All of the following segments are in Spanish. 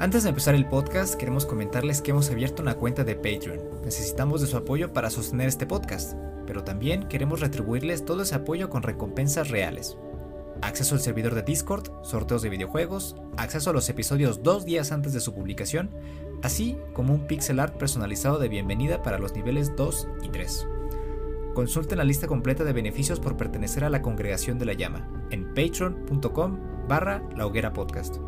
Antes de empezar el podcast, queremos comentarles que hemos abierto una cuenta de Patreon. Necesitamos de su apoyo para sostener este podcast, pero también queremos retribuirles todo ese apoyo con recompensas reales. Acceso al servidor de Discord, sorteos de videojuegos, acceso a los episodios dos días antes de su publicación, así como un pixel art personalizado de bienvenida para los niveles 2 y 3. Consulten la lista completa de beneficios por pertenecer a la congregación de la llama en patreon.com barra la hoguera podcast.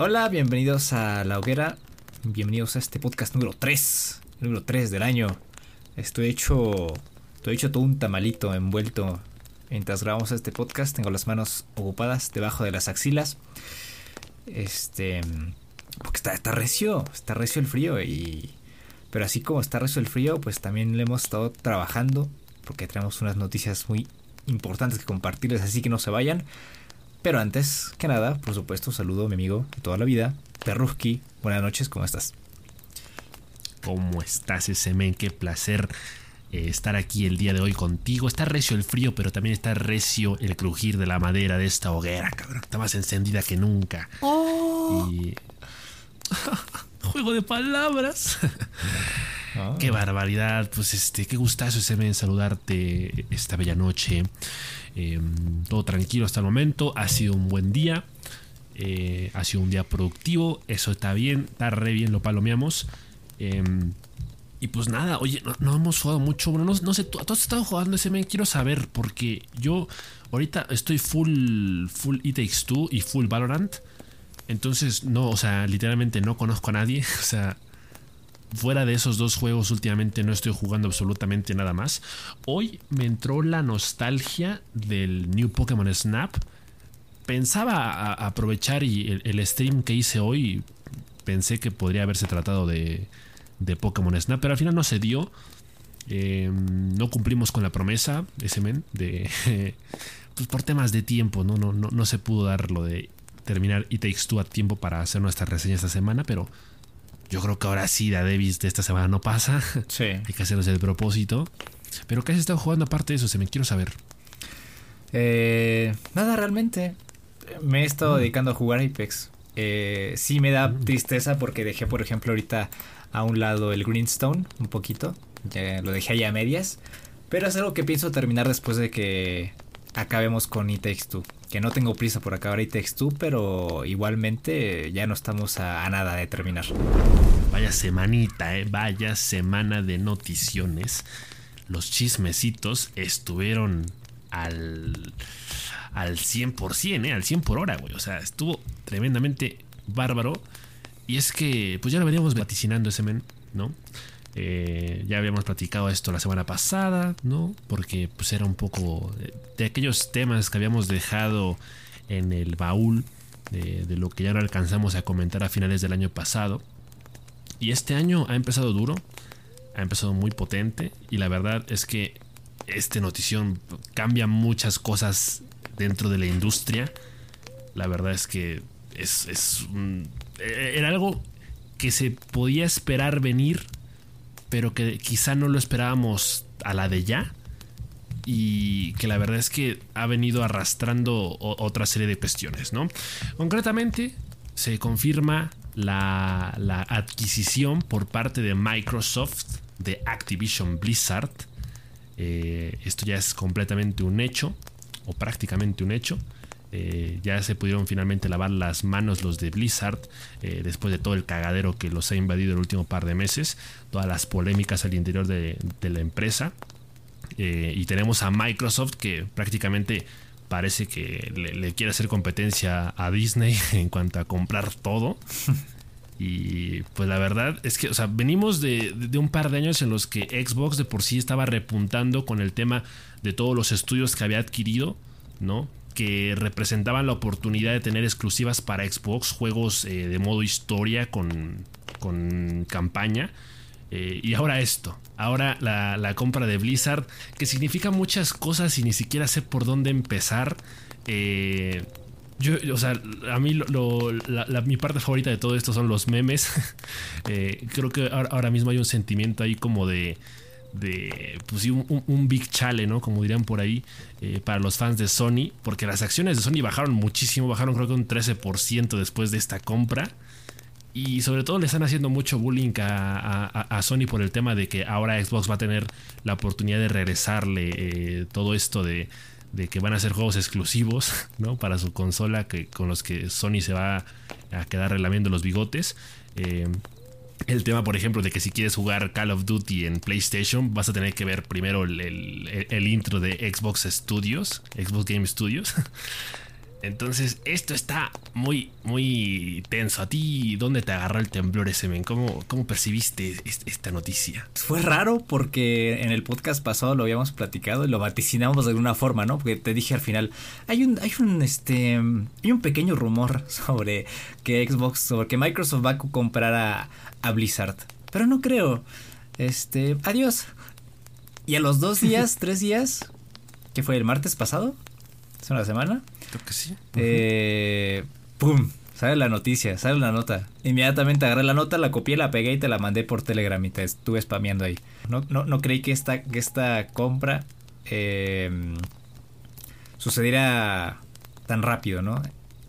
Hola, bienvenidos a La Hoguera. Bienvenidos a este podcast número 3. Número 3 del año. Estoy hecho. Estoy hecho todo un tamalito envuelto. Mientras grabamos este podcast, tengo las manos ocupadas debajo de las axilas. Este. Porque está, está recio. Está recio el frío. Y. Pero así como está recio el frío, pues también le hemos estado trabajando. Porque tenemos unas noticias muy importantes que compartirles, así que no se vayan. Pero antes que nada, por supuesto, saludo a mi amigo de toda la vida, Perruski. Buenas noches, ¿cómo estás? ¿Cómo estás, ese men? Qué placer eh, estar aquí el día de hoy contigo. Está recio el frío, pero también está recio el crujir de la madera de esta hoguera, cabrón. Está más encendida que nunca. Oh. Y... Juego de palabras. Qué barbaridad. Pues este, qué gustazo ese men saludarte esta bella noche. Em, todo tranquilo hasta el momento. Ha sido un buen día. Eh, ha sido un día productivo. Eso está bien. Está re bien, lo palomeamos. Em, y pues nada, oye, no, hemos jugado mucho. Bueno, no, sé, ¿tú, has estado jugando ese men? Quiero saber, porque yo ahorita estoy full, full It Takes y full Valorant. Entonces, no, o sea, literalmente no conozco a nadie. O sea, fuera de esos dos juegos últimamente no estoy jugando absolutamente nada más. Hoy me entró la nostalgia del New Pokémon Snap. Pensaba aprovechar y el, stream que hice hoy, pensé que podría haberse tratado de, Pokémon Snap, pero al final no se dio. Em, no cumplimos con la promesa, ese men, de... pues por temas de tiempo, ¿no? No, no, no se pudo dar lo de terminar It Takes Two a tiempo para hacer nuestra reseña esta semana, pero yo creo que ahora sí la Davis de esta semana no pasa. Sí. Hay que hacernos el propósito. Pero ¿qué has estado jugando aparte de eso? Se me quiero saber. Eh, nada, realmente. Me he estado mm. dedicando a jugar Apex. Eh, sí me da mm. tristeza porque dejé, por ejemplo, ahorita a un lado el Greenstone, un poquito. Ya lo dejé ahí a medias. Pero es algo que pienso terminar después de que acabemos con It Takes Two. Que no tengo prisa por acabar Takes Two, pero igualmente ya no estamos a, nada de terminar. Vaya semanita, ¿eh? vaya semana de noticiones. Los chismecitos estuvieron al, al 100%, ¿eh? al 100 por hora, güey. O sea, estuvo tremendamente bárbaro. Y es que, pues ya lo veníamos vaticinando ese men, ¿no? Eh, ya habíamos platicado esto la semana pasada, ¿no? Porque pues era un poco de, aquellos temas que habíamos dejado en el baúl de, lo que ya no alcanzamos a comentar a finales del año pasado. Y este año ha empezado duro, ha empezado muy potente y la verdad es que este notición cambia muchas cosas dentro de la industria. La verdad es que es, es e, era algo que se podía esperar venir pero que quizá no lo esperábamos a la de ya. Y que la verdad es que ha venido arrastrando otra serie de cuestiones, ¿no? Concretamente, se confirma la, adquisición por parte de Microsoft de Activision Blizzard. Eh, esto ya es completamente un hecho, o prácticamente un hecho. Eh, ya se pudieron finalmente lavar las manos los de Blizzard eh, después de todo el cagadero que los ha invadido el último par de meses, todas las polémicas al interior de, la empresa. Eh, y tenemos a Microsoft que prácticamente parece que le, quiere hacer competencia a Disney en cuanto a comprar todo. Y pues la verdad es que, o sea, venimos de, de, un par de años en los que Xbox de por sí estaba repuntando con el tema de todos los estudios que había adquirido, ¿no? Que representaban la oportunidad de tener exclusivas para Xbox, juegos eh, de modo historia con, con campaña. Eh, y ahora esto, ahora la, compra de Blizzard, que significa muchas cosas y ni siquiera sé por dónde empezar. Eh, yo, o sea, a mí mi parte favorita de todo esto son los memes. Eh, creo que ahora, mismo hay un sentimiento ahí como de, de pues sí, un, big chale, ¿no? Como dirían por ahí, para los fans de Sony, porque las acciones de Sony bajaron muchísimo, bajaron creo que un 13% después de esta compra. Y sobre todo le están haciendo mucho bullying a, Sony por el tema de que ahora Xbox va a tener la oportunidad de regresarle eh, todo esto de, que van a ser juegos exclusivos ¿no? para su consola que, con los que Sony se va a quedar relamiendo los bigotes. Eh, el tema, por ejemplo, de que si quieres jugar Call of Duty en PlayStation, vas a tener que ver primero el, el intro de Xbox Studios, Xbox Game Studios. Entonces, esto está muy, muy tenso. ¿A ti dónde te agarró el temblor ese, men? ¿Cómo, cómo percibiste esta noticia? Fue raro porque en el podcast pasado lo habíamos platicado y lo vaticinamos de alguna forma, ¿no? Porque te dije al final, hay un, hay un, este, hay un pequeño rumor sobre que Xbox, sobre que Microsoft va a comprar a, a Blizzard. Pero no creo. Este, adiós. Y a los dos días, tres días, que fue el martes pasado, hace una semana, Creo que sí. Eh, ¡Pum! Sale la noticia, sale la nota. Inmediatamente agarré la nota, la copié, la pegué y te la mandé por Telegram y te estuve spameando ahí. No, no, no creí que esta, que esta compra eh, sucediera tan rápido, ¿no?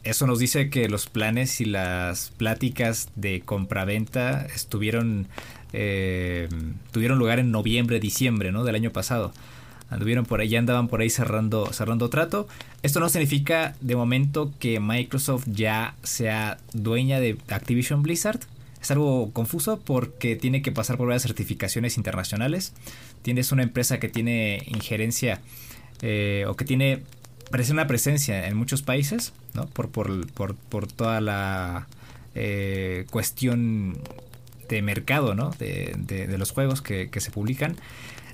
Eso nos dice que los planes y las pláticas de compraventa estuvieron eh, tuvieron lugar en noviembre, diciembre, ¿no? Del año pasado anduvieron por ahí, ya andaban por ahí cerrando, cerrando trato. Esto no significa de momento que Microsoft ya sea dueña de Activision Blizzard. Es algo confuso porque tiene que pasar por varias certificaciones internacionales. Tienes una empresa que tiene injerencia eh, o que tiene una presencia en muchos países, ¿no? Por, por, toda la eh, cuestión de mercado, ¿no? De, los juegos que, que se publican.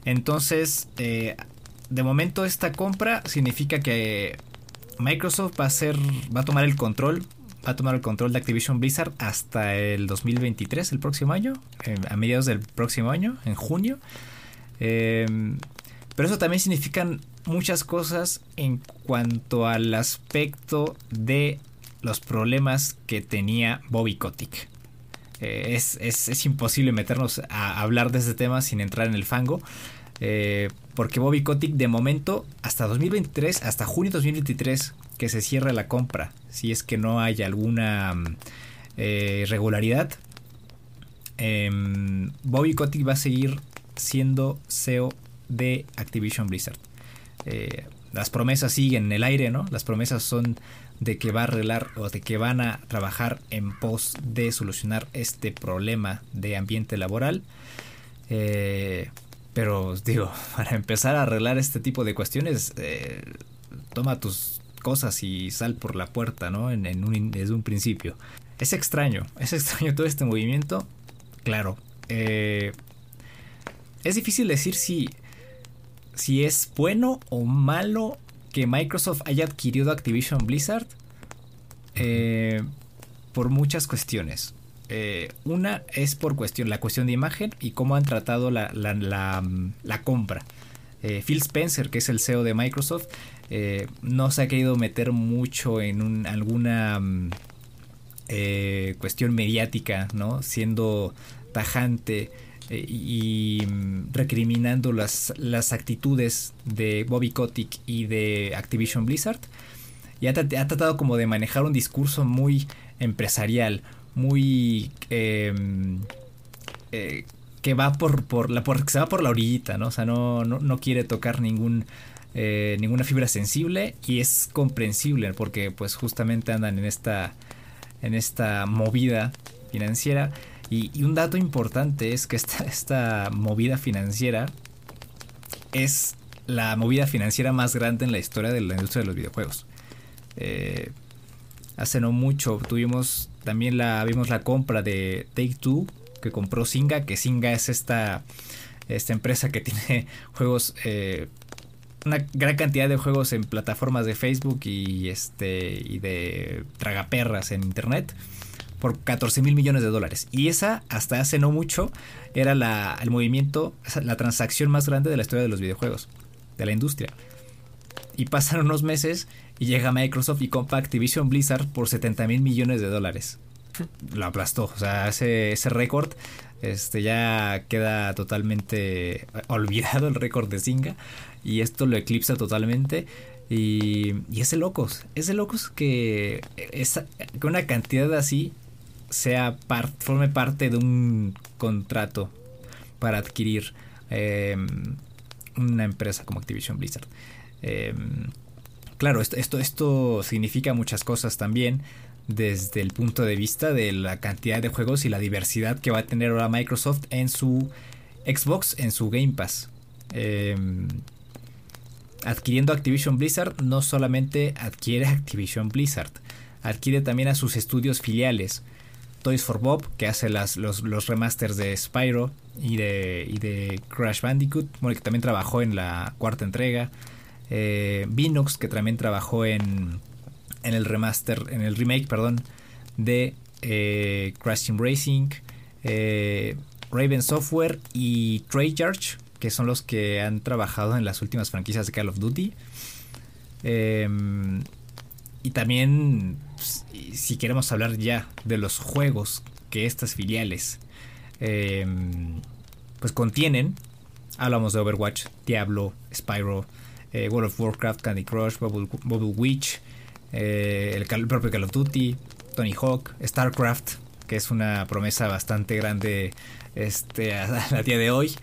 Entonces, eh, de momento esta compra significa que Microsoft va a ser, va a tomar el control, va a tomar el control de Activision Blizzard hasta el 2023, el próximo año, a mediados del próximo año, en junio. Em, pero eso también significan muchas cosas en cuanto al aspecto de los problemas que tenía Bobby Kotick. Eh, es, imposible meternos a hablar de este tema sin entrar en el fango. Eh, porque Bobby Kotick de momento hasta 2023, hasta junio de 2023 que se cierre la compra, si es que no hay alguna mm, eh, em, Bobby Kotick va a seguir siendo CEO de Activision Blizzard. las promesas siguen en el aire, ¿no? Las promesas son de que va a arreglar o de que van a trabajar en pos de solucionar este problema de ambiente laboral. Eh, pero digo, para empezar a arreglar este tipo de cuestiones, eh, toma tus cosas y sal por la puerta, ¿no? En, un, desde un principio. Es extraño, es extraño todo este movimiento. Claro, eh, es difícil decir si, si es bueno o malo que Microsoft haya adquirido Activision Blizzard eh, por muchas cuestiones. Eh, una es por cuestión, la cuestión de imagen y cómo han tratado la, compra. Eh, Phil Spencer, que es el CEO de Microsoft, no se ha querido meter mucho en alguna mm, cuestión mediática. Siendo tajante eh, y mm, recriminando las, actitudes de Bobby Kotick y de Activision Blizzard. Y ha, tratado como de manejar un discurso muy empresarial, muy... Em, eh, que va por, por la por, se va por la orillita, ¿no? O sea, no, no, quiere tocar ningún eh, ninguna fibra sensible y es comprensible porque pues justamente andan en esta en esta movida financiera y, un dato importante es que esta, esta movida financiera es la movida financiera más grande en la historia de la industria de los videojuegos. Eh, hace no mucho tuvimos también la vimos la compra de Take Two que compró Singa, que Singa es esta esta empresa que tiene juegos eh, una gran cantidad de juegos en plataformas de Facebook y este y de tragaperras en internet por 14 mil millones de dólares. Y esa, hasta hace no mucho, era la, el movimiento, la transacción más grande de la historia de los videojuegos, de la industria. Y pasan unos meses y llega Microsoft y compra Activision Blizzard por 70 mil millones de dólares. Lo aplastó, o sea, ese, ese récord este, ya queda totalmente olvidado el récord de Zynga y esto lo eclipsa totalmente. Y, y es de locos, es de locos que, esa, que una cantidad así sea forme parte de un contrato para adquirir em, una empresa como Activision Blizzard. Em, claro, esto, esto, esto significa muchas cosas también desde el punto de vista de la cantidad de juegos y la diversidad que va a tener ahora Microsoft en su Xbox, en su Game Pass. Em, adquiriendo Activision Blizzard, no solamente adquiere Activision Blizzard, adquiere también a sus estudios filiales. Toys for Bob, que hace las, los, remasters de Spyro y de, y de Crash Bandicoot, que también trabajó en la cuarta entrega. Eh, que también trabajó en, en el remaster, en el remake, perdón, de eh, Crash Team Racing, eh, Raven Software y Treyarch, que son los que han trabajado en las últimas franquicias de Call of Duty. Em, y también, pues, si queremos hablar ya de los juegos que estas filiales em, pues contienen, hablamos de Overwatch, Diablo, Spyro, eh, World of Warcraft, Candy Crush, Bubble, Witch, eh, el, propio Call of Duty, Tony Hawk, StarCraft, que es una promesa bastante grande este, a día de hoy.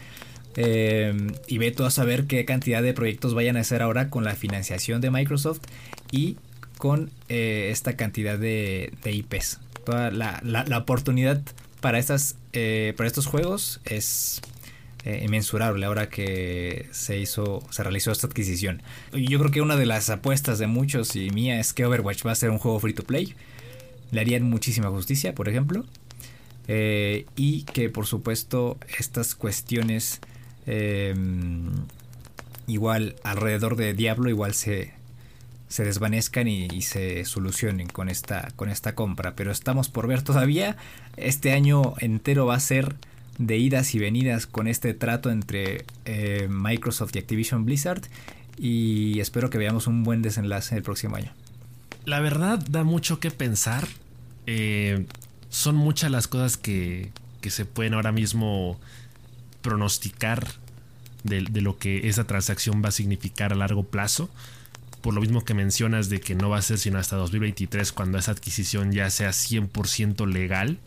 Eh, y ve todo a saber qué cantidad de proyectos vayan a hacer ahora con la financiación de Microsoft y con esta cantidad de, IPs. Toda la, oportunidad para, estas, para estos juegos es inmensurable ahora que se hizo, se realizó esta adquisición. Yo creo que una de las apuestas de muchos y mía es que Overwatch va a ser un juego free to play. Le harían muchísima justicia, por ejemplo. y que por supuesto estas cuestiones Em, igual alrededor de Diablo igual se, se desvanezcan y, se solucionen con esta, con esta compra. Pero estamos por ver todavía. Este año entero va a ser de idas y venidas con este trato entre eh, Microsoft y Activision Blizzard. Y espero que veamos un buen desenlace el próximo año. La verdad da mucho que pensar. Eh, son muchas las cosas que, que se pueden ahora mismo pronosticar de, lo que esa transacción va a significar a largo plazo. Por lo mismo que mencionas de que no va a ser sino hasta 2023 cuando esa adquisición ya sea 100% legal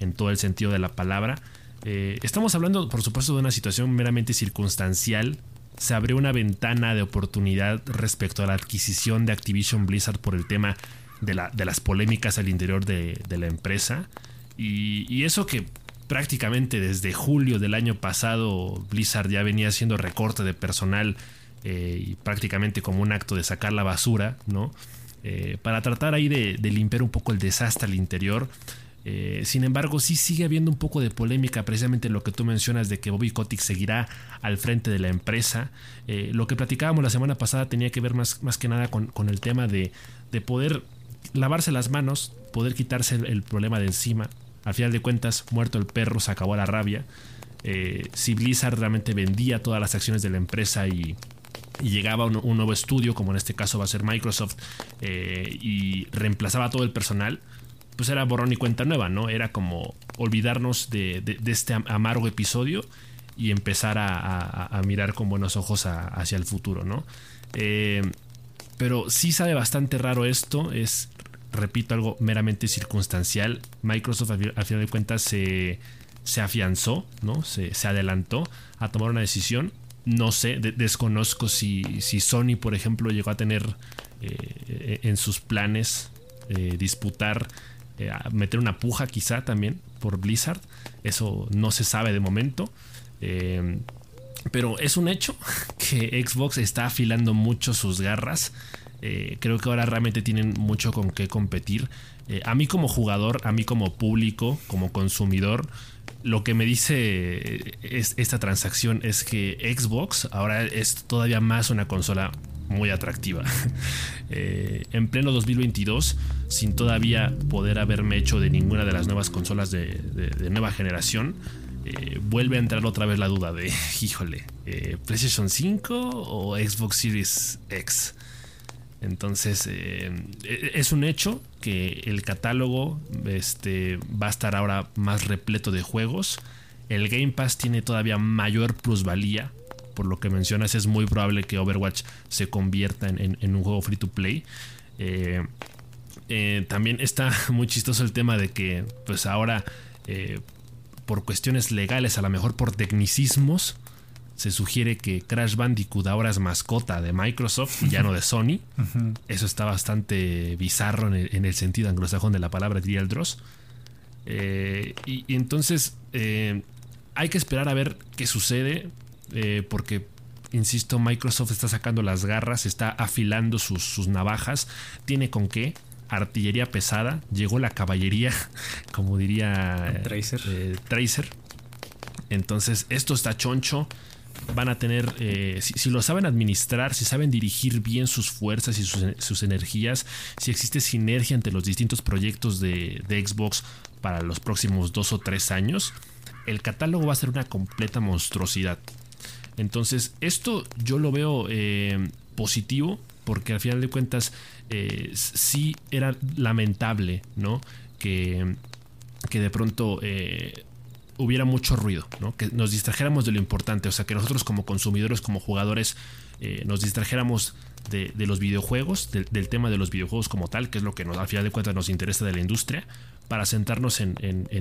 en todo el sentido de la palabra. Eh, estamos hablando, por supuesto, de una situación meramente circunstancial. Se abrió una ventana de oportunidad respecto a la adquisición de Activision Blizzard por el tema de, las polémicas al interior de, la empresa. y, eso que prácticamente desde julio del año pasado Blizzard ya venía haciendo recorte de personal eh, y prácticamente como un acto de sacar la basura, ¿no? Eh, para tratar ahí de, limpiar un poco el desastre al interior. Eh, sin embargo, sí sigue habiendo un poco de polémica, precisamente lo que tú mencionas de que Bobby Kotick seguirá al frente de la empresa. lo que platicábamos la semana pasada tenía que ver más, más que nada con, el tema de, poder lavarse las manos, poder quitarse el problema de encima, al final de cuentas, muerto el perro, se acabó la rabia. Eh, si Blizzard realmente vendía todas las acciones de la empresa y, llegaba un, un, nuevo estudio, como en este caso va a ser Microsoft, eh, y reemplazaba todo el personal, pues era borrón y cuenta nueva, ¿no? Era como olvidarnos de, este amargo episodio y empezar a, mirar con buenos ojos hacia el futuro, ¿no? Eh, pero sí sabe bastante raro esto, es repito, algo meramente circunstancial. Microsoft, a final de cuentas, se, afianzó, ¿no? Se, adelantó a tomar una decisión. No sé, desconozco si, si, Sony, por ejemplo, llegó a tener eh, en sus planes eh, disputar, eh, meter una puja quizá también por Blizzard. Eso no se sabe de momento. pero es un hecho que Xbox está afilando mucho sus garras eh, creo que ahora realmente tienen mucho con qué competir. Eh, a mí como jugador, a mí como público, como consumidor, lo que me dice esta transacción es que Xbox ahora es todavía más una consola muy atractiva. Eh, en pleno 2022, sin todavía poder haberme hecho de ninguna de las nuevas consolas de, nueva generación, eh, vuelve a entrar otra vez la duda de, híjole, eh, PlayStation 5 o Xbox Series X. Entonces, e, es un hecho que el catálogo este, va a estar ahora más repleto de juegos. El Game Pass tiene todavía mayor plusvalía por lo que mencionas, es muy probable que Overwatch se convierta en, un juego free to play. Eh, eh, también está muy chistoso el tema de que, pues ahora, eh, por cuestiones legales, a lo mejor por tecnicismos, se sugiere que Crash Bandicoot ahora es mascota de Microsoft y ya no de Sony. Eso está bastante bizarro en el, sentido anglosajón de la palabra, diría el Dross. y, entonces hay que esperar a ver qué sucede. Eh, porque, insisto, Microsoft está sacando las garras, está afilando sus, navajas, tiene con qué. Artillería pesada, llegó la caballería, como diría Tracer. Eh, Tracer. Entonces, esto está choncho van a tener, eh, si, lo saben administrar, si saben dirigir bien sus fuerzas y sus, energías, si existe sinergia entre los distintos proyectos de, de, Xbox para los próximos dos o tres años, el catálogo va a ser una completa monstruosidad. Entonces, esto yo lo veo eh, positivo porque al final de cuentas eh, sí era lamentable, ¿no? Que, que de pronto eh, hubiera mucho ruido, ¿no? Que nos distrajéramos de lo importante, o sea, que nosotros como consumidores, como jugadores, nos distrajéramos de, los videojuegos, del tema de los videojuegos como tal, que es lo que nos, al final de cuentas nos interesa de la industria, para sentarnos en,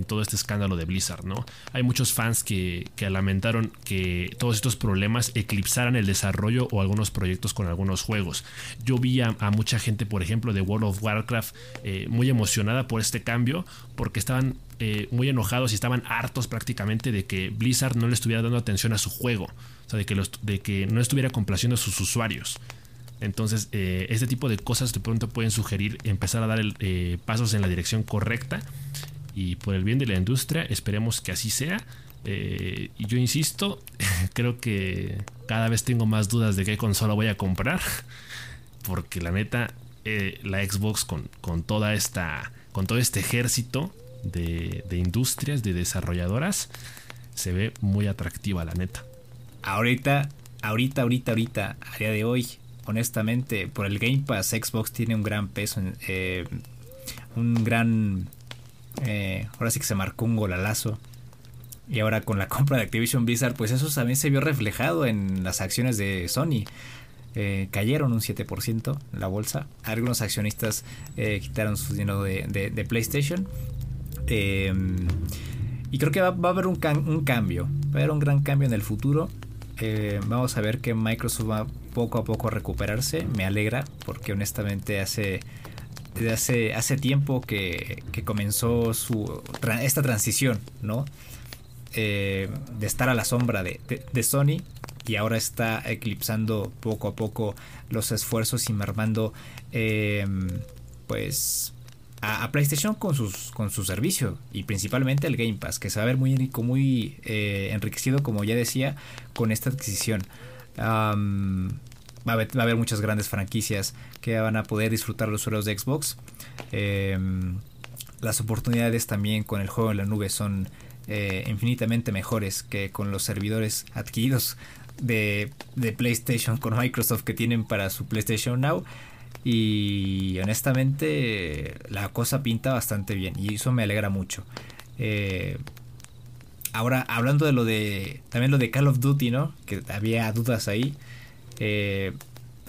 todo este escándalo de Blizzard, ¿no? Hay muchos fans que, lamentaron que todos estos problemas eclipsaran el desarrollo o algunos proyectos con algunos juegos. Yo vi a, mucha gente, por ejemplo, de World of Warcraft eh, muy emocionada por este cambio porque estaban eh, muy enojados y estaban hartos prácticamente de que Blizzard no le estuviera dando atención a su juego, o sea, de que, de que no estuviera complaciendo a sus usuarios. Entonces, eh, este tipo de cosas de pronto pueden sugerir empezar a dar eh, pasos en la dirección correcta. Y por el bien de la industria, esperemos que así sea. Eh, y yo insisto, creo que cada vez tengo más dudas de qué consola voy a comprar. Porque la neta, la Xbox con, con, toda esta. con todo este ejército de, industrias, de desarrolladoras, se ve muy atractiva, la neta. Ahorita, ahorita, ahorita, ahorita, a día de hoy, honestamente, por el Game Pass, Xbox tiene un gran peso, eh, un gran... Eh, ahora sí que se marcó un golalazo. Y ahora con la compra de Activision Blizzard, pues eso también se vio reflejado en las acciones de Sony. Eh, cayeron un 7% en la bolsa. Algunos accionistas quitaron su dinero de, PlayStation. Y creo que va, a haber un, cambio. Va a haber un gran cambio en el futuro. vamos a ver que Microsoft va poco a poco recuperarse. Me alegra porque honestamente hace, hace, hace tiempo que, comenzó su, esta transición, ¿no? Eh, de estar a la sombra de, Sony y ahora está eclipsando poco a poco los esfuerzos y mermando eh, pues a, PlayStation con sus con su servicio y principalmente el Game Pass que se va a ver muy eh, enriquecido como ya decía con esta adquisición va, a haber, muchas grandes franquicias que van a poder disfrutar los usuarios de Xbox. Em, las oportunidades también con el juego en la nube son eh, infinitamente mejores que con los servidores adquiridos de, PlayStation con Microsoft que tienen para su PlayStation Now. Y honestamente la cosa pinta bastante bien y eso me alegra mucho. Eh, ahora, hablando de lo de. También lo de Call of Duty, ¿no? Que había dudas ahí. Eh,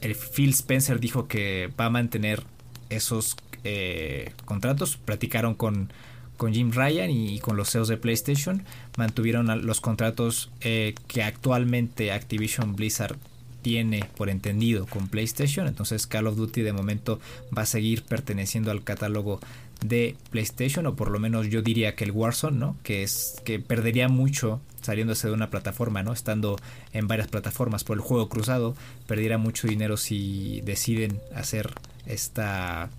el Phil Spencer dijo que va a mantener esos eh, contratos. Platicaron con, con Jim Ryan y, con los CEOs de PlayStation. Mantuvieron los contratos que actualmente Activision Blizzard tiene por entendido con PlayStation. Entonces Call of Duty de momento va a seguir perteneciendo al catálogo de PlayStation o por lo menos yo diría que el Warzone, ¿no? Que es que perdería mucho saliéndose de una plataforma, ¿no? Estando en varias plataformas por el juego cruzado, perdiera mucho dinero si deciden hacer esta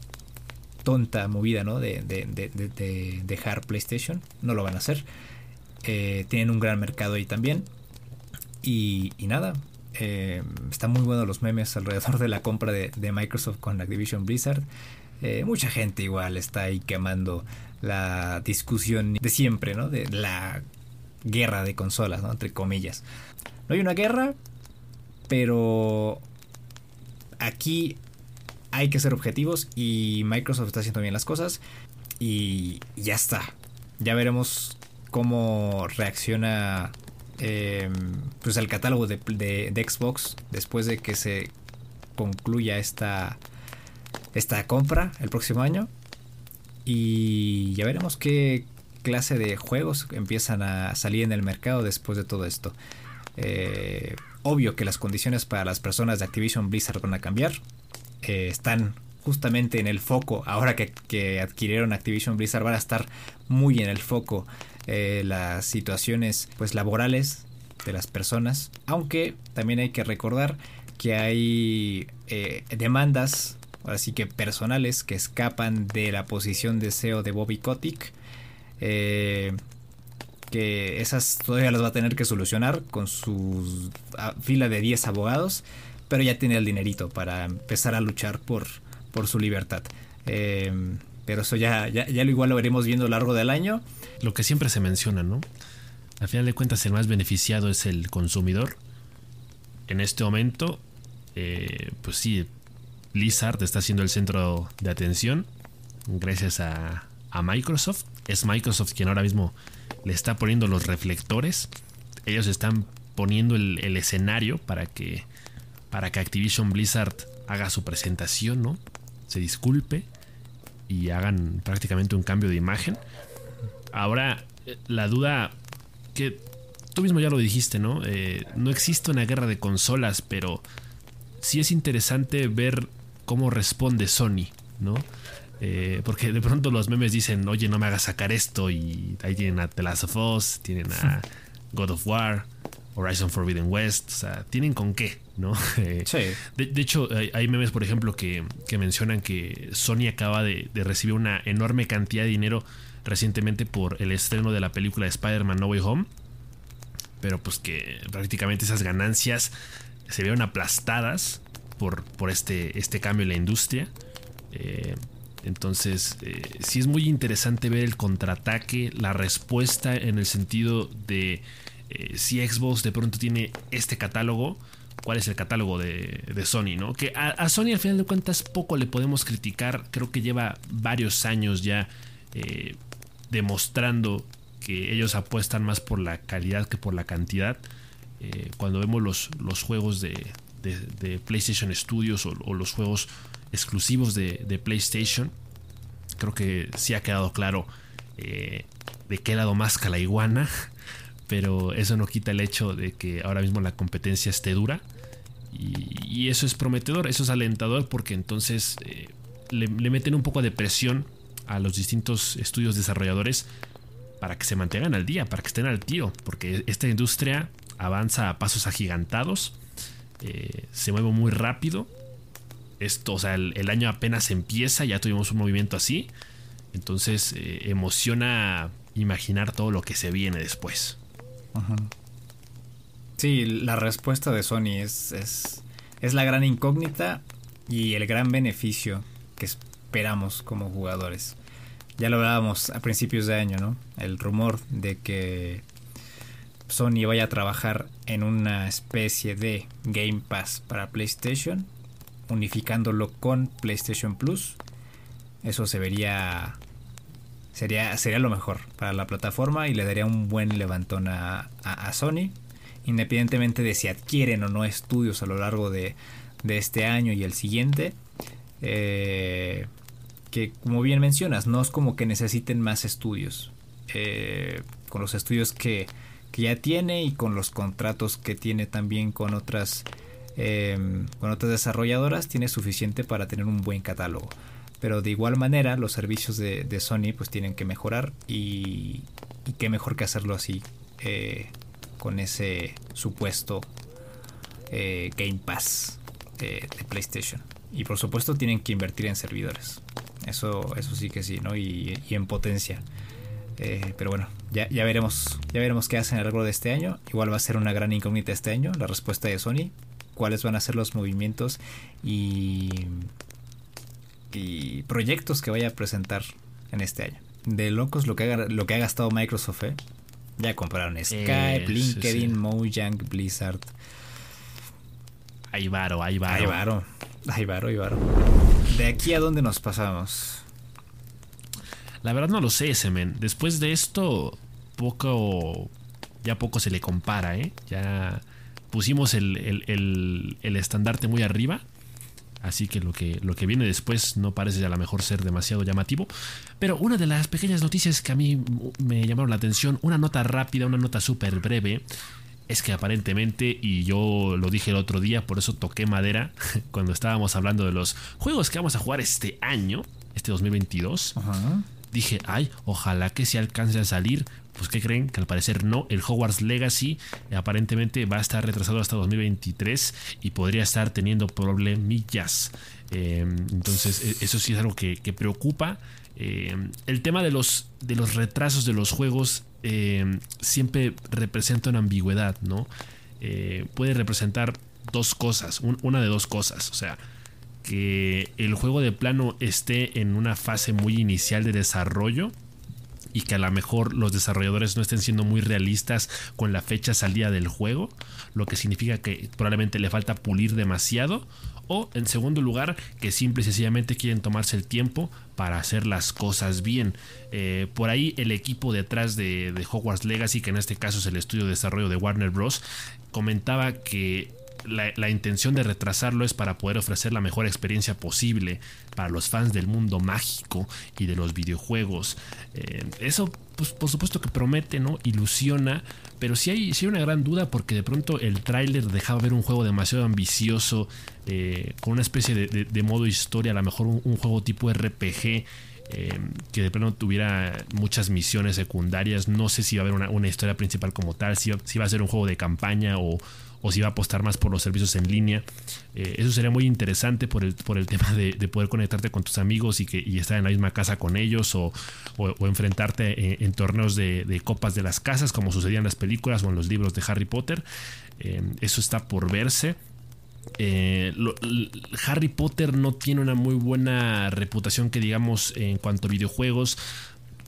tonta movida, ¿no? De, dejar PlayStation. No lo van a hacer. Eh, tienen un gran mercado ahí también. Y, nada, Eh, están muy buenos los memes alrededor de la compra de, Microsoft con Activision Blizzard. Eh, mucha gente igual está ahí quemando la discusión de siempre, ¿no? De la guerra de consolas, ¿no? Entre comillas. No hay una guerra, pero aquí hay que ser objetivos y Microsoft está haciendo bien las cosas y ya está. Ya veremos cómo reacciona eh, pues el catálogo de, Xbox después de que se concluya esta, esta compra el próximo año. Y ya veremos qué clase de juegos empiezan a salir en el mercado después de todo esto. Eh, obvio que las condiciones para las personas de Activision Blizzard van a cambiar. Eh, están justamente en el foco. Ahora que, que, adquirieron Activision Blizzard van a estar muy en el foco eh, las situaciones pues laborales de las personas. Aunque también hay que recordar que hay eh, demandas, ahora sí que personales, que escapan de la posición de CEO de Bobby Kotick. Eh, que esas todavía las va a tener que solucionar con su ah, fila de 10 abogados, pero ya tiene el dinerito para empezar a luchar por, por su libertad. Pero eso ya, ya, ya, lo igual lo veremos viendo a lo largo del año lo que siempre se menciona, ¿no? Al final de cuentas, el más beneficiado es el consumidor. En este momento, eh, pues sí, Blizzard está siendo el centro de atención gracias a, Microsoft. Es Microsoft quien ahora mismo le está poniendo los reflectores. Ellos están poniendo el, el escenario para que, para que Activision Blizzard haga su presentación, ¿no? Se disculpe y hagan prácticamente un cambio de imagen. Ahora, la duda que tú mismo ya lo dijiste, ¿no? Eh, no existe una guerra de consolas, pero sí es interesante ver cómo responde Sony, ¿no? Eh, porque de pronto los memes dicen, oye, no me hagas sacar esto. Y ahí tienen a The Last of Us, tienen a God of War, Horizon Forbidden West. O sea, tienen con qué, ¿no? Eh, sí. de, hecho, hay, memes, por ejemplo, que, mencionan que Sony acaba de, recibir una enorme cantidad de dinero recientemente por el estreno de la película Spider-Man No Way Home. Pero pues que prácticamente esas ganancias se vieron aplastadas por, por este, este cambio en la industria. Eh, entonces, eh, sí es muy interesante ver el contraataque, la respuesta en el sentido de eh, si Xbox de pronto tiene este catálogo, cuál es el catálogo de, Sony, ¿no? Que a, Sony al final de cuentas poco le podemos criticar, creo que lleva varios años ya demostrando que ellos apuestan más por la calidad que por la cantidad. Eh, cuando vemos los, juegos de, PlayStation Studios o, los juegos exclusivos de, PlayStation, creo que sí ha quedado claro eh, de qué lado más la iguana, pero eso no quita el hecho de que ahora mismo la competencia esté dura. Y, eso es prometedor, eso es alentador porque entonces eh, le, meten un poco de presión a los distintos estudios desarrolladores para que se mantengan al día, para que estén al tiro, porque esta industria avanza a pasos agigantados, eh, se mueve muy rápido. Esto, o sea, el, año apenas empieza, ya tuvimos un movimiento así. Entonces eh, emociona imaginar todo lo que se viene después. Sí, la respuesta de Sony es, es, es la gran incógnita y el gran beneficio que esperamos como jugadores. Ya lo hablábamos a principios de año, ¿no? El rumor de que Sony vaya a trabajar en una especie de Game Pass para PlayStation, unificándolo con PlayStation Plus. Eso se vería sería sería lo mejor para la plataforma y le daría un buen levantón a, a, Sony, independientemente de si adquieren o no estudios a lo largo de, de este año y el siguiente. Eh, que como bien mencionas, no es como que necesiten más estudios. Eh, con los estudios que, ya tiene y con los contratos que tiene también con otras, em, con otras desarrolladoras, tiene suficiente para tener un buen catálogo. Pero de igual manera, los servicios de, Sony pues tienen que mejorar y, y qué mejor que hacerlo así, eh, con ese supuesto eh, Game Pass de PlayStation. Y por supuesto tienen que invertir en servidores. Eso, eso sí que sí, ¿no? Y, en potencia. Eh, pero bueno, ya, ya veremos. Ya veremos qué hacen a lo largo de este año. Igual va a ser una gran incógnita este año, la respuesta de Sony. Cuáles van a ser los movimientos y, y proyectos que vaya a presentar en este año. De locos lo que ha, lo que ha gastado Microsoft, ¿eh? Ya compraron Skype, Eh, sí, LinkedIn, sí. Mojang, Blizzard. Hay varo, hay varo. Ay, varo. Ay, varo, ay, varo. ¿De aquí a dónde nos pasamos? La verdad no lo sé, Semen. Después de esto, poco. Ya poco se le compara, ¿eh? Ya pusimos el, el- el- el estandarte muy arriba. Así que lo, que lo que viene después no parece a lo mejor ser demasiado llamativo. Pero una de las pequeñas noticias que a mí me llamaron la atención, una nota rápida, una nota súper breve, es que aparentemente, y yo lo dije el otro día, por eso toqué madera cuando estábamos hablando de los juegos que vamos a jugar este año, este 2022 Ajá. dije, ay, ojalá que se alcance a salir. Pues, ¿qué creen? Que al parecer no. El Hogwarts Legacy aparentemente va a estar retrasado hasta 2023 y podría estar teniendo problemillas. Eh, entonces, e- eso sí es algo que, preocupa. Eh, el tema de los, de los retrasos de los juegos eh, siempre representa una ambigüedad, ¿no? Eh, puede representar dos cosas, un- una de dos cosas. O sea, que el juego de plano esté en una fase muy inicial de desarrollo y que a lo mejor los desarrolladores no estén siendo muy realistas con la fecha salida del juego, lo que significa que probablemente le falta pulir demasiado. O en segundo lugar, que simple y sencillamente quieren tomarse el tiempo para hacer las cosas bien. Eh, por ahí el equipo detrás de, de Hogwarts Legacy, que en este caso es el estudio de desarrollo de Warner Bros., comentaba que la, la intención de retrasarlo es para poder ofrecer la mejor experiencia posible para los fans del mundo mágico y de los videojuegos. Eh, eso, pues, por supuesto que promete, ¿no? Ilusiona, pero sí hay, sí hay una gran duda porque de pronto el tráiler dejaba ver un juego demasiado ambicioso, eh, con una especie de, de- modo historia, a lo mejor un, un juego tipo RPG. eh, que de plano tuviera muchas misiones secundarias. No sé si va a haber una, una historia principal como tal, si, si va a ser un juego de campaña o, o si va a apostar más por los servicios en línea. Eh, eso sería muy interesante por el, por el tema de, de poder conectarte con tus amigos y, que, y estar en la misma casa con ellos o, enfrentarte en, torneos de, copas de las casas como sucedía en las películas o en los libros de Harry Potter. Eh, eso está por verse. Eh, Harry Potter no tiene una muy buena reputación que digamos en cuanto a videojuegos.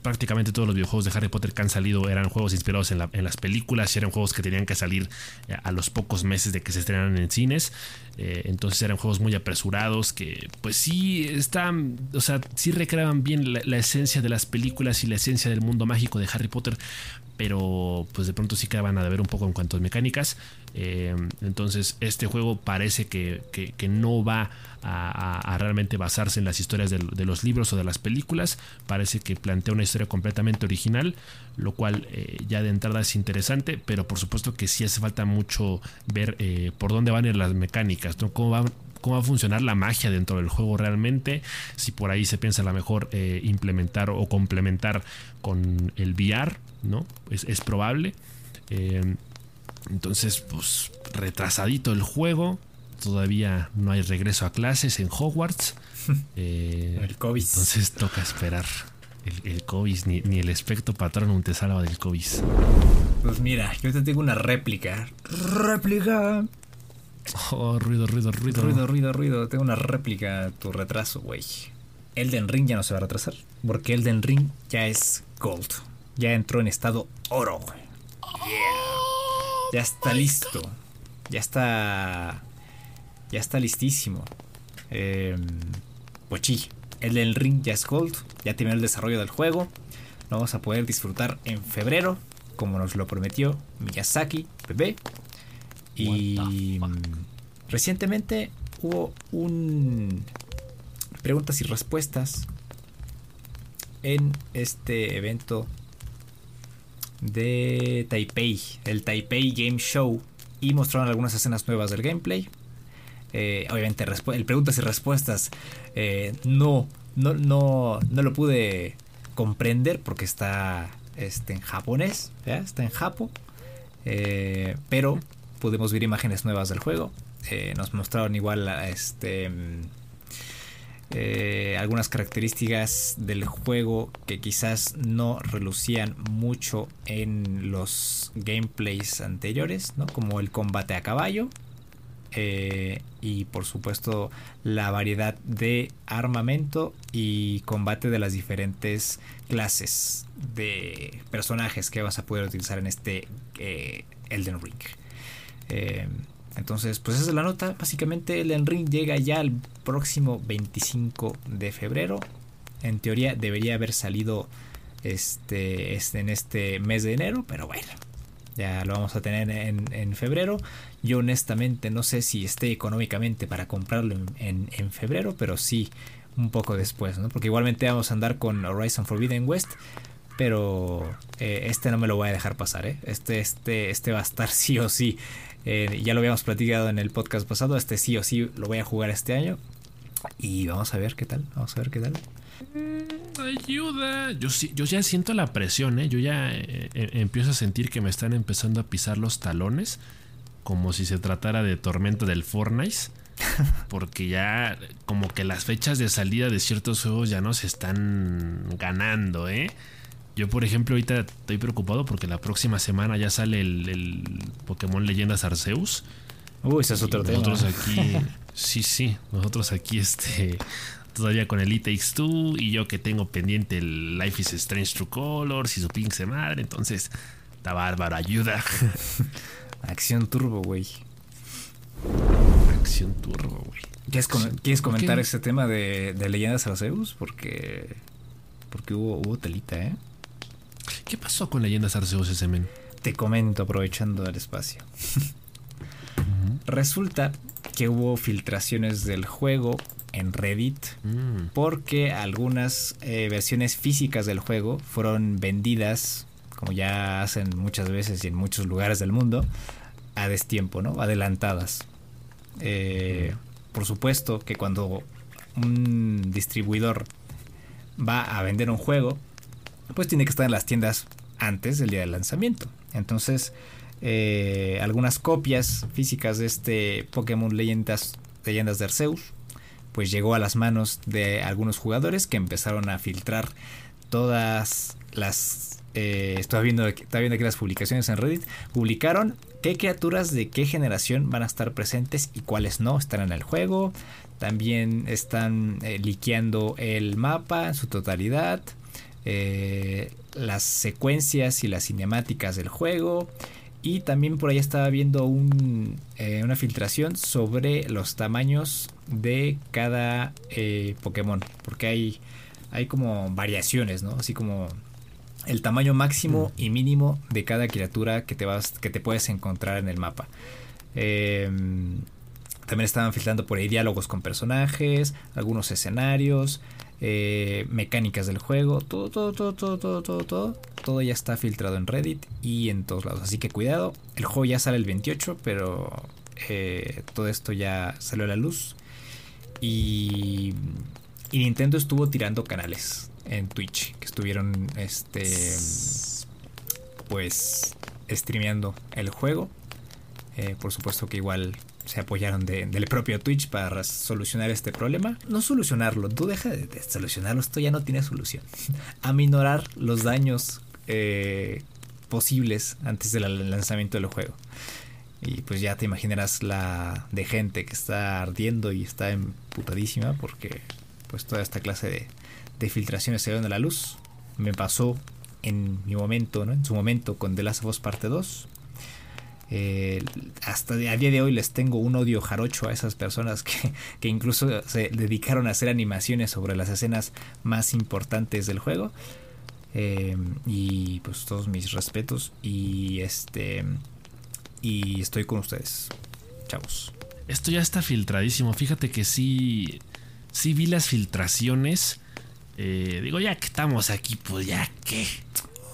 Prácticamente todos los videojuegos de Harry Potter que han salido eran juegos inspirados en, la- en las películas y eran juegos que tenían que salir eh, a los pocos meses de que se estrenaran en cines. Eh, entonces eran juegos muy apresurados que pues sí están, o sea, sí recreaban bien la, esencia de las películas y la esencia del mundo mágico de Harry Potter, pero pues de pronto sí quedaban a deber un poco en cuanto a mecánicas. Eh, entonces este juego parece que- que no va a, realmente basarse en las historias de, los libros o de las películas. Parece que plantea una historia completamente original, lo cual eh, ya de entrada es interesante, pero por supuesto que sí hace falta mucho ver eh, por dónde van a ir las mecánicas, ¿no? cómo va cómo va a funcionar la magia dentro del juego realmente, si por ahí se piensa a lo mejor eh, implementar o complementar con el VR, ¿no? Es, es probable. Entonces, pues retrasadito el juego, todavía no hay regreso a clases en Hogwarts. Eh, El COVID. Entonces toca esperar el, el COVID, ni, ni el espectro patrón te salva del COVID. Pues mira, yo te tengo una réplica. Réplica. Oh, ruido, ruido, ruido. Ruido, ruido, ruido. Tengo una réplica a tu retraso, güey. Elden Ring ya no se va a retrasar. Porque Elden Ring ya es Gold. Ya entró en estado oro. Yeah. Ya está listo. Ya está. Ya está listísimo. Eh, pues sí, Elden Ring ya es Gold. Ya terminó el desarrollo del juego. Lo vamos a poder disfrutar en febrero. Como nos lo prometió Miyazaki, bebé. Y recientemente hubo un preguntas y respuestas en este evento de Taipei, el Taipei Game Show, y mostraron algunas escenas nuevas del gameplay. Eh, obviamente, el preguntas y respuestas eh, no, no, no, no lo pude comprender porque está este, en japonés, está en japo, eh, pero pudimos ver imágenes nuevas del juego. Nos mostraron igual este mm, algunas características del juego que quizás no relucían mucho en los gameplays anteriores, ¿no? como el combate a caballo eh, y por supuesto la variedad de armamento y combate de las diferentes clases de personajes que vas a poder utilizar en este eh, Elden Ring. Entonces, pues esa es la nota. Básicamente, el Ring llega ya el próximo 25 de febrero. En teoría debería haber salido este, este, en este mes de enero, pero bueno, ya lo vamos a tener en, febrero. Yo honestamente no sé si esté económicamente para comprarlo en, en, febrero, pero sí un poco después, ¿no? Porque igualmente vamos a andar con Horizon Forbidden West, pero eh, este no me lo voy a dejar pasar, ¿eh? Este, este, este va a estar sí o sí eh, ya lo habíamos platicado en el podcast pasado. Este sí o sí lo voy a jugar este año. Y vamos a ver qué tal. Vamos a ver qué tal. Mm, ayuda. Yo, yo ya siento la presión, ¿eh? Yo ya eh, eh, empiezo a sentir que me están empezando a pisar los talones. Como si se tratara de tormenta del Fortnite. Porque ya como que las fechas de salida de ciertos juegos ya no se están ganando, ¿eh? Yo, por ejemplo, ahorita estoy preocupado porque la próxima semana ya sale el, Pokémon Leyendas Arceus. Uy, ese es otro tema. Nosotros aquí, sí, sí, nosotros aquí, este, todavía con el It Takes Two y yo que tengo pendiente el Life is Strange True Colors y su pink se madre, entonces, está bárbaro, ayuda. Acción turbo, güey. Acción turbo, güey. ¿Quieres, comentar ese tema de, de Leyendas Arceus? Porque, porque hubo, hubo telita, ¿eh? ¿Qué pasó con Leyendas Arceus ese men? Te comento aprovechando el espacio. Resulta que hubo filtraciones del juego en Reddit mm. porque algunas eh, versiones físicas del juego fueron vendidas, como ya hacen muchas veces y en muchos lugares del mundo, a destiempo, ¿no? Adelantadas. Eh, por supuesto que cuando un distribuidor va a vender un juego, pues tiene que estar en las tiendas antes del día del lanzamiento. Entonces, eh, algunas copias físicas de este Pokémon Leyendas, Leyendas de Arceus, pues llegó a las manos de algunos jugadores que empezaron a filtrar todas las... Eh, estaba, viendo, estaba viendo aquí las publicaciones en Reddit. Publicaron qué criaturas de qué generación van a estar presentes y cuáles no están en el juego. También están eh, liqueando el mapa en su totalidad. Eh, las secuencias y las cinemáticas del juego. Y también por ahí estaba viendo eh, una filtración sobre los tamaños de cada eh, Pokémon, porque hay, hay como variaciones, ¿no? Así como el tamaño máximo mm. y mínimo de cada criatura que te, vas, que te puedes encontrar en el mapa. Em, también estaban filtrando por ahí diálogos con personajes, algunos escenarios, eh, mecánicas del juego, todo, todo, todo, todo, todo, todo, todo. Todo ya está filtrado en Reddit y en todos lados. Así que cuidado, el juego ya sale el 28, pero eh, todo esto ya salió a la luz. Y, y, Nintendo estuvo tirando canales en Twitch que estuvieron, este, pues, streameando el juego. Eh, por supuesto que igual se apoyaron del propio Twitch para solucionar este problema. No solucionarlo, tú deja de, solucionarlo, esto ya no tiene solución. Aminorar los daños eh, posibles antes del lanzamiento del juego. Y pues ya te imaginarás la de gente que está ardiendo y está emputadísima porque pues toda esta clase de, de filtraciones se ven a la luz. Me pasó en mi momento, ¿no? En su momento con The Last of Us Parte 2 eh, hasta a día de hoy les tengo un odio jarocho a esas personas que, que, incluso se dedicaron a hacer animaciones sobre las escenas más importantes del juego. Eh, y pues todos mis respetos y este y estoy con ustedes. Chavos. Esto ya está filtradísimo. Fíjate que sí, sí vi las filtraciones. Eh, digo, ya que estamos aquí, pues ya que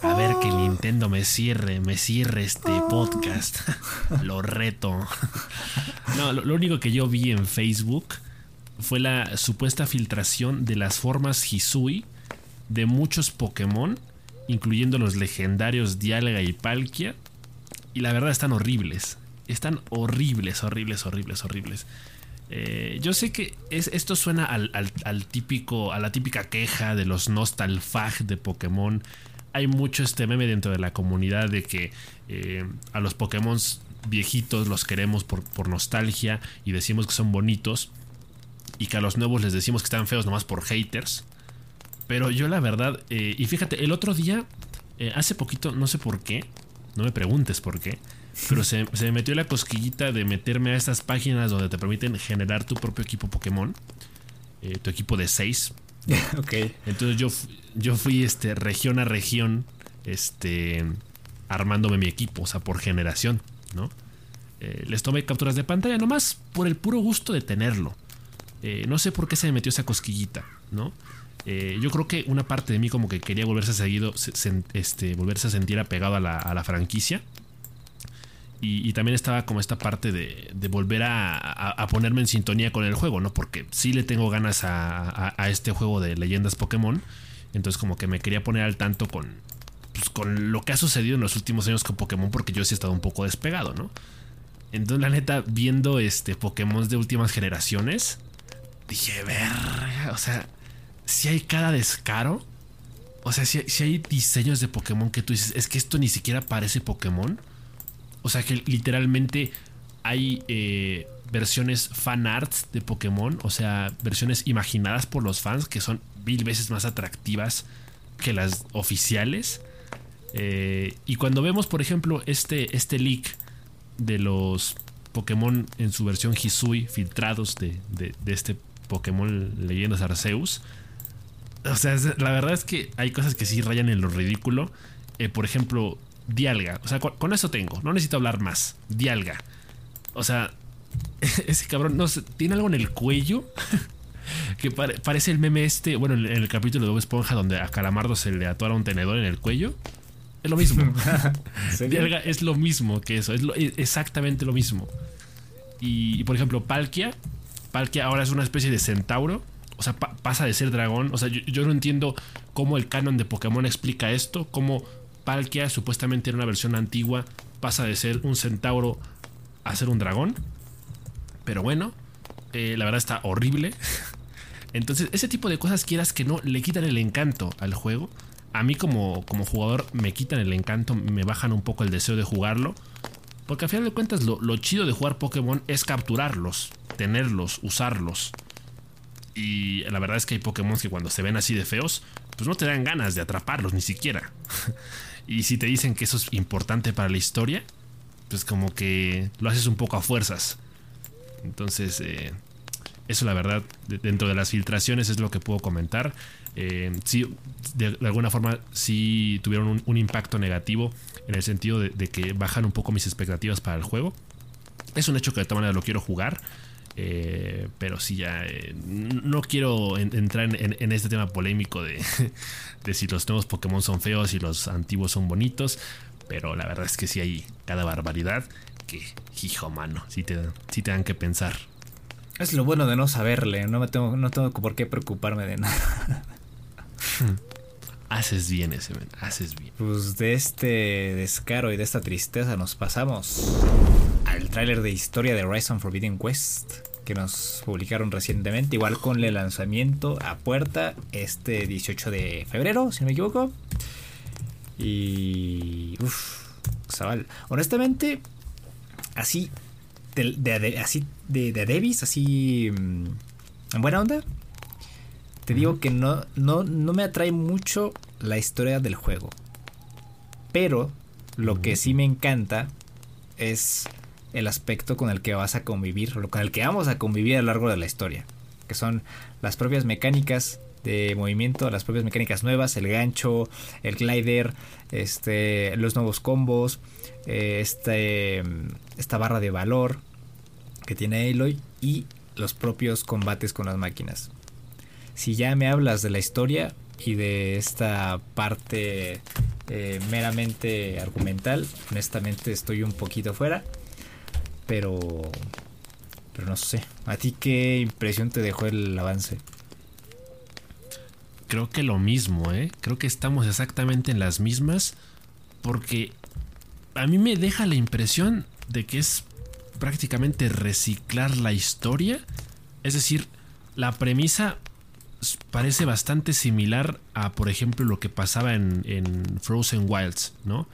a ver que Nintendo me cierre, me cierre este podcast. lo reto. No, lo, único que yo vi en Facebook fue la supuesta filtración de las formas Hisui de muchos Pokémon, incluyendo los legendarios Dialga y Palkia. Y la verdad están horribles. Están horribles, horribles, horribles, horribles. Eh, yo sé que es, esto suena al, típico, a la típica queja de los nostalfag de Pokémon. Hay mucho este meme dentro de la comunidad de que eh, a los Pokémon viejitos los queremos por, por, nostalgia y decimos que son bonitos. Y que a los nuevos les decimos que están feos nomás por haters. Pero yo la verdad, eh, y fíjate, el otro día, hace poquito, no sé por qué, no me preguntes por qué, pero se, me metió la cosquillita de meterme a estas páginas donde te permiten generar tu propio equipo Pokémon. Eh, tu equipo de 6. ok. Entonces yo, yo fui este, región a región este, armándome mi equipo, o sea, por generación, ¿no? Eh, les tomé capturas de pantalla nomás por el puro gusto de tenerlo. Eh, no sé por qué se me metió esa cosquillita, ¿no? Yo creo que una parte de mí como que quería volverse seguido, este, volverse a sentir apegado a la, a la franquicia. Y, también estaba como esta parte de, volver a, ponerme en sintonía con el juego, ¿no? Porque sí le tengo ganas a, este juego de leyendas Pokémon. Entonces como que me quería poner al tanto con, pues, con lo que ha sucedido en los últimos años con Pokémon porque yo sí he estado un poco despegado, ¿no? Entonces la neta, viendo este Pokémon de últimas generaciones, dije, ver, o sea, si hay cada descaro. O sea, si, si hay diseños de Pokémon que tú dices, es que esto ni siquiera parece Pokémon. O sea que literalmente hay eh, versiones fan arts de Pokémon, o sea, versiones imaginadas por los fans que son mil veces más atractivas que las oficiales. Eh, y cuando vemos, por ejemplo, este, este leak de los Pokémon en su versión Hisui filtrados de, este Pokémon Leyendas Arceus. O sea, la verdad es que hay cosas que sí rayan en lo ridículo. Eh, por ejemplo, Dialga. O sea, con, eso tengo. No necesito hablar más. Dialga. O sea, ese cabrón, no sé, tiene algo en el cuello. que parece el meme este. Bueno, en el capítulo de Bob Esponja, donde a Calamardo se le atora un tenedor en el cuello. Es lo mismo. Dialga es lo mismo que eso. Es exactamente lo mismo. Y, por ejemplo, Palkia. Palkia ahora es una especie de centauro. O sea, pasa de ser dragón. O sea, yo, no entiendo cómo el canon de Pokémon explica esto. Cómo Palkia supuestamente era una versión antigua, pasa de ser un centauro a ser un dragón. Pero bueno, eh, la verdad está horrible. Entonces, ese tipo de cosas quieras que no le quitan el encanto al juego. A mí como, como jugador me quitan el encanto, me bajan un poco el deseo de jugarlo. Porque a final de cuentas lo, lo chido de jugar Pokémon es capturarlos, tenerlos, usarlos. Y la verdad es que hay Pokémon que cuando se ven así de feos, pues no te dan ganas de atraparlos ni siquiera. Y si te dicen que eso es importante para la historia, pues como que lo haces un poco a fuerzas. Entonces, eh, eso la verdad, dentro de las filtraciones es lo que puedo comentar. Eh, de, alguna forma sí tuvieron un, impacto negativo en el sentido de, que bajan un poco mis expectativas para el juego. Es un hecho que de todas maneras lo quiero jugar. Eh, pero sí, ya eh, no quiero entrar en, este tema polémico de, si los nuevos Pokémon son feos y los antiguos son bonitos. Pero la verdad es que sí hay cada barbaridad que, hijo mano, sí te, sí te dan que pensar. Es lo bueno de no saberle, no, me tengo, no tengo por qué preocuparme de nada. haces bien ese, haces bien. Pues de este descaro y de esta tristeza nos pasamos al tráiler de historia de Horizon Forbidden Quest que nos publicaron recientemente, igual con el lanzamiento a puerta este 18 de febrero, si no me equivoco. Y uff, honestamente, así de, así de, de Davis, así mm, en buena onda. Te digo que no, no, no me atrae mucho la historia del juego. Pero lo que sí me encanta es el aspecto con el que vas a convivir, con el que vamos a convivir a lo largo de la historia, que son las propias mecánicas de movimiento, las propias mecánicas nuevas, el gancho, el glider, este, los nuevos combos, eh, este, esta barra de valor que tiene Aloy y los propios combates con las máquinas. Si ya me hablas de la historia y de esta parte eh, meramente argumental, honestamente estoy un poquito fuera. Pero. Pero no sé. ¿A ti qué impresión te dejó el avance? Creo que lo mismo, ¿eh? Creo que estamos exactamente en las mismas. Porque a mí me deja la impresión de que es prácticamente reciclar la historia. Es decir, la premisa parece bastante similar a, por ejemplo, lo que pasaba en, Frozen Wilds, ¿no?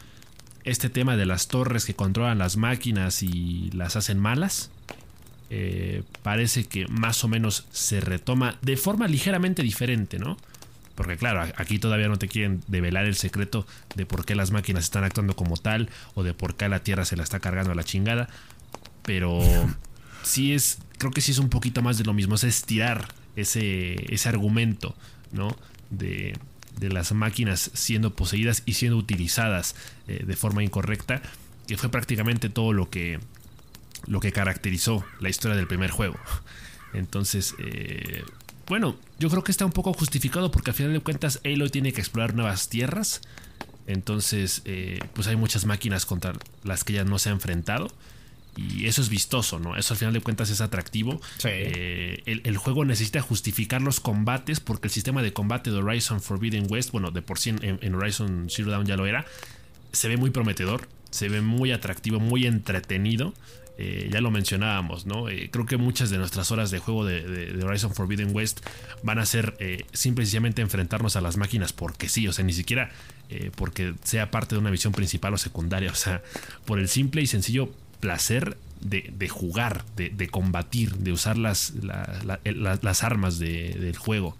Este tema de las torres que controlan las máquinas y las hacen malas. Eh, parece que más o menos se retoma de forma ligeramente diferente, ¿no? Porque claro, aquí todavía no te quieren develar el secreto de por qué las máquinas están actuando como tal o de por qué la Tierra se la está cargando a la chingada. Pero sí es, creo que sí es un poquito más de lo mismo, es estirar ese, ese argumento, ¿no? De, las máquinas siendo poseídas y siendo utilizadas eh, de forma incorrecta, que fue prácticamente todo lo que, lo que caracterizó la historia del primer juego. Entonces, eh, bueno, yo creo que está un poco justificado porque al final de cuentas Aloy tiene que explorar nuevas tierras. Entonces, eh, pues hay muchas máquinas contra las que ella no se ha enfrentado. Y eso es vistoso, ¿no? Eso al final de cuentas es atractivo. Eh, el, juego necesita justificar los combates porque el sistema de combate de Horizon Forbidden West, bueno, de por sí en, Horizon Zero Dawn ya lo era, se ve muy prometedor, se ve muy atractivo, muy entretenido. Eh, ya lo mencionábamos, ¿no? Eh, creo que muchas de nuestras horas de juego de, Horizon Forbidden West van a ser simple y sencillamente enfrentarnos a las máquinas porque sí, o sea, ni siquiera porque sea parte de una misión principal o secundaria, o sea, por el simple y sencillo placer de, jugar, de, combatir, de usar las, las armas del juego,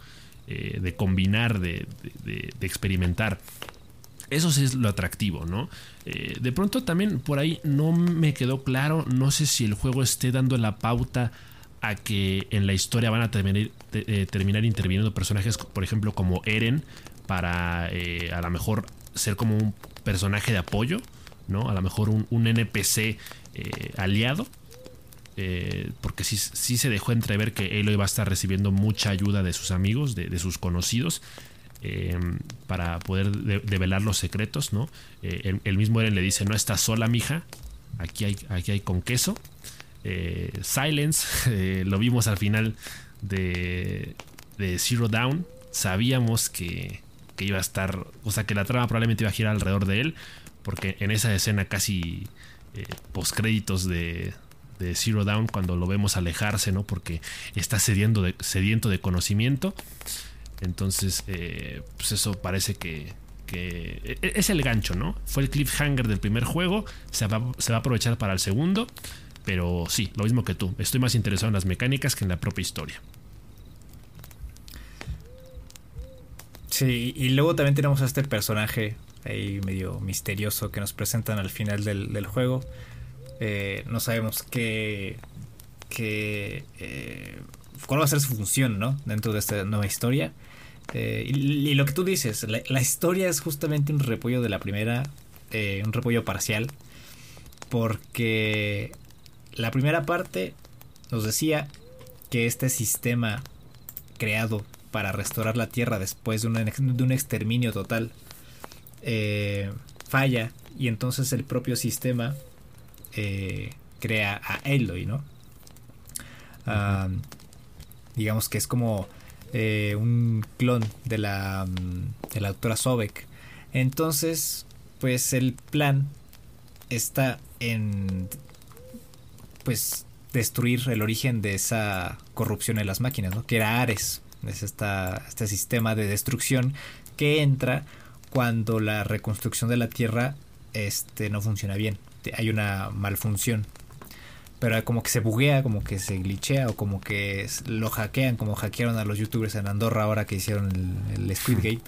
eh, de combinar, de, experimentar. Eso sí es lo atractivo, ¿no? Eh, de pronto también por ahí no me quedó claro, no sé si el juego esté dando la pauta a que en la historia van a terminar, eh, terminar interviniendo personajes, por ejemplo, como Eren, para a lo mejor ser como un personaje de apoyo, ¿no? A lo mejor un, un NPC eh, aliado. Eh, porque sí, se dejó entrever que Aloy va a estar recibiendo mucha ayuda de sus amigos, de, sus conocidos, eh, para poder develar los secretos, ¿no? El, mismo Eren le dice, no estás sola, mija, aquí hay, aquí hay con queso. Silence, lo vimos al final de, de Zero Down, sabíamos que, que iba a estar, o sea, que la trama probablemente iba a girar alrededor de él, porque en esa escena casi eh, postcréditos de, de Zero Down cuando lo vemos alejarse, ¿no? Porque está sediento de, sediento de conocimiento. Entonces, eh, pues eso parece que, que, e, es el gancho, ¿no? Fue el cliffhanger del primer juego, se va, se va a aprovechar para el segundo, pero sí, lo mismo que tú, estoy más interesado en las mecánicas que en la propia historia. Sí, y luego también tenemos a este personaje ahí medio misterioso que nos presentan al final del, juego. Eh, no sabemos qué, qué eh, cuál va a ser su función, ¿no? Dentro de esta nueva historia. Eh, y, lo que tú dices, la, historia es justamente un repollo de la primera, un repollo parcial, porque la primera parte nos decía que este sistema creado para restaurar la Tierra después de un, de un exterminio total eh, falla y entonces el propio sistema eh, crea a Eloy, ¿no? digamos que es como eh, un clon de la, mm, de la doctora Sobek. Entonces, pues el plan está en pues destruir el origen de esa corrupción en las máquinas, ¿no? Que era Ares. Es esta, este sistema de destrucción que entra cuando la reconstrucción de la Tierra este, no funciona bien. Hay una malfunción. Pero como que se buguea, como que se glitchea o como que lo hackean, como hackearon a los youtubers en Andorra ahora que hicieron el, Squid Game.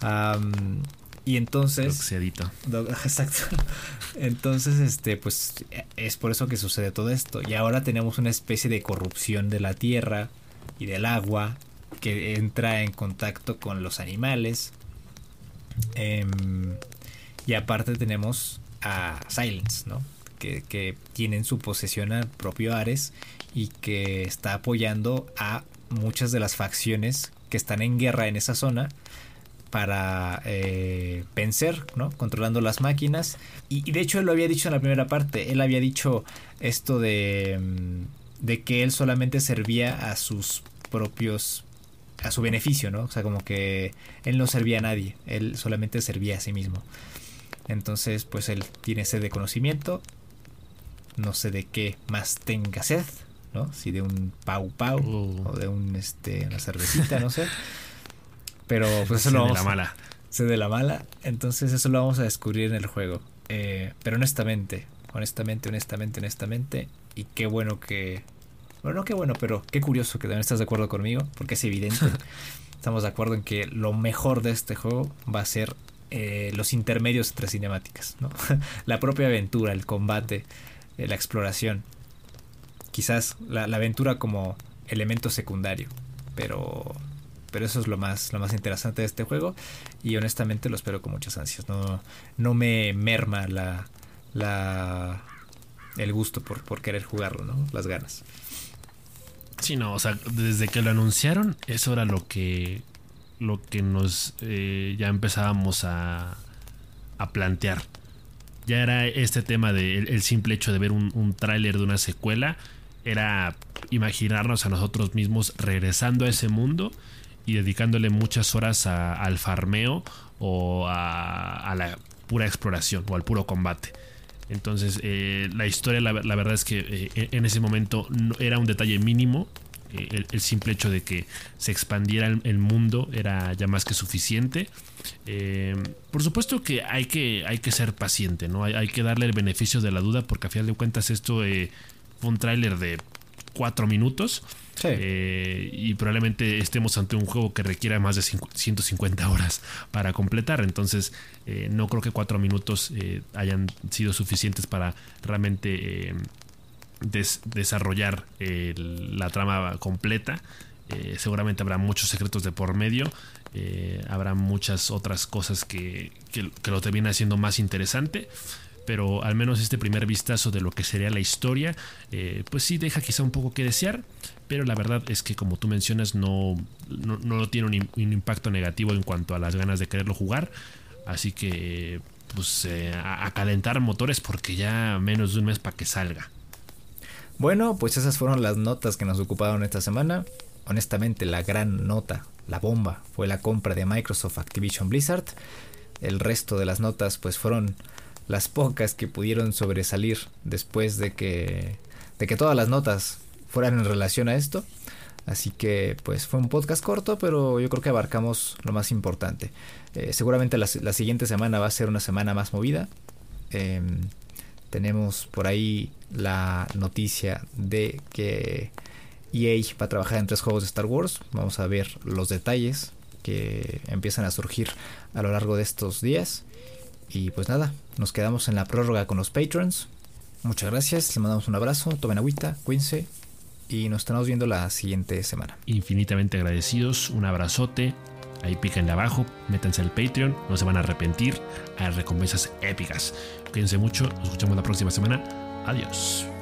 y entonces... Exacto. Entonces, este, pues es por eso que sucede todo esto. Y ahora tenemos una especie de corrupción de la tierra y del agua que entra en contacto con los animales Em, y aparte tenemos a Silence, ¿no? Que, que tiene en su posesión al propio Ares y que está apoyando a muchas de las facciones que están en guerra en esa zona para eh, vencer, ¿no? Controlando las máquinas. Y, de hecho él lo había dicho en la primera parte. Él había dicho esto de, em, de que él solamente servía a sus propios a su beneficio, ¿no? O sea, como que él no servía a nadie, él solamente servía a sí mismo. Entonces, pues él tiene sed de conocimiento no sé de qué más tenga sed, ¿no? Si de un pau pau Uh. o de un este una cervecita, no sé. Pero pues eso lo de vamos la a- mala. sed de la mala, entonces eso lo vamos a descubrir en el juego. Eh, pero honestamente, honestamente, honestamente, honestamente, y qué bueno que bueno, no qué bueno, pero qué curioso que también estás de acuerdo conmigo, porque es evidente. Estamos de acuerdo en que lo mejor de este juego va a ser eh, los intermedios entre cinemáticas, ¿no? la propia aventura, el combate, eh, la exploración. Quizás la, la aventura como elemento secundario, pero pero eso es lo más lo más interesante de este juego y honestamente lo espero con muchas ansias. No no me merma la la el gusto por, por querer jugarlo, ¿no? Las ganas. Sí, no, o sea, desde que lo anunciaron, eso era lo que lo que nos eh, ya empezábamos a, a plantear. Ya era este tema de el, simple hecho de ver un, un tráiler de una secuela, era imaginarnos a nosotros mismos regresando a ese mundo y dedicándole muchas horas a- al farmeo o a la pura exploración o al puro combate. Entonces, eh, la historia, la, verdad es que eh, en ese momento no- era un detalle mínimo. Eh, el, simple hecho de que se expandiera el, mundo era ya más que suficiente. Por supuesto que hay que, hay que ser paciente, ¿no? Hay, que darle el beneficio de la duda porque a final de cuentas esto fue un tráiler de cuatro minutos. Eh, y probablemente estemos ante un juego que requiera más de cincu- 150 horas para completar. Entonces, eh, no creo que cuatro minutos eh, hayan sido suficientes para realmente des- desarrollar la trama completa. Seguramente habrá muchos secretos de por medio. habrá muchas otras cosas que, que, que lo termina haciendo más interesante. Pero al menos este primer vistazo de lo que sería la historia, eh, pues sí deja quizá un poco que desear. Pero la verdad es que como tú mencionas, no, no, no tiene un, im- un impacto negativo en cuanto a las ganas de quererlo jugar. Así que, pues, eh, a, a calentar motores porque ya menos de un mes para que salga. Bueno, pues esas fueron las notas que nos ocuparon esta semana. Honestamente, la gran nota, la bomba, fue la compra de Microsoft Activision Blizzard. El resto de las notas, pues fueron las pocas que pudieron sobresalir después de que, de que todas las notas fueran en relación a esto. Así que, pues fue un podcast corto, pero yo creo que abarcamos lo más importante. Eh, seguramente la, la siguiente semana va a ser una semana más movida. Em, tenemos por ahí la noticia de que EA va a trabajar en tres juegos de Star Wars. Vamos a ver los detalles que empiezan a surgir a lo largo de estos días. Y pues nada, nos quedamos en la prórroga con los patrons. Muchas gracias, les mandamos un abrazo, tomen agüita, cuídense y nos estamos viendo la siguiente semana. Infinitamente agradecidos, un abrazote. Ahí píquenle abajo, métanse al Patreon, no se van a arrepentir. Hay recompensas épicas. Cuídense mucho, nos escuchamos la próxima semana. Adiós.